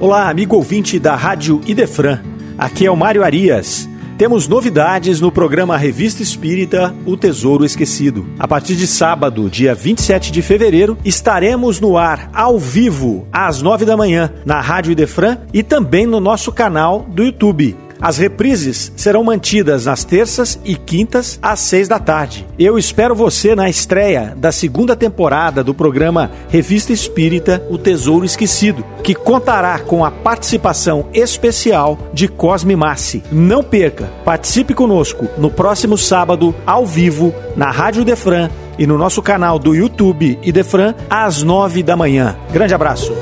Olá, amigo ouvinte da Rádio Idefran. Aqui é o Mário Arias. Temos novidades no programa Revista Espírita O Tesouro Esquecido. A partir de sábado, dia 27 de fevereiro, estaremos no ar ao vivo às 9 da manhã na Rádio Idefran e também no nosso canal do YouTube. As reprises serão mantidas nas terças e quintas às seis da tarde. Eu espero você na estreia da segunda temporada do programa Revista Espírita O Tesouro Esquecido, que contará com a participação especial de Cosme Massi. Não perca, participe conosco no próximo sábado, ao vivo, na Rádio Defran e no nosso canal do YouTube Idefran, às nove da manhã. Grande abraço.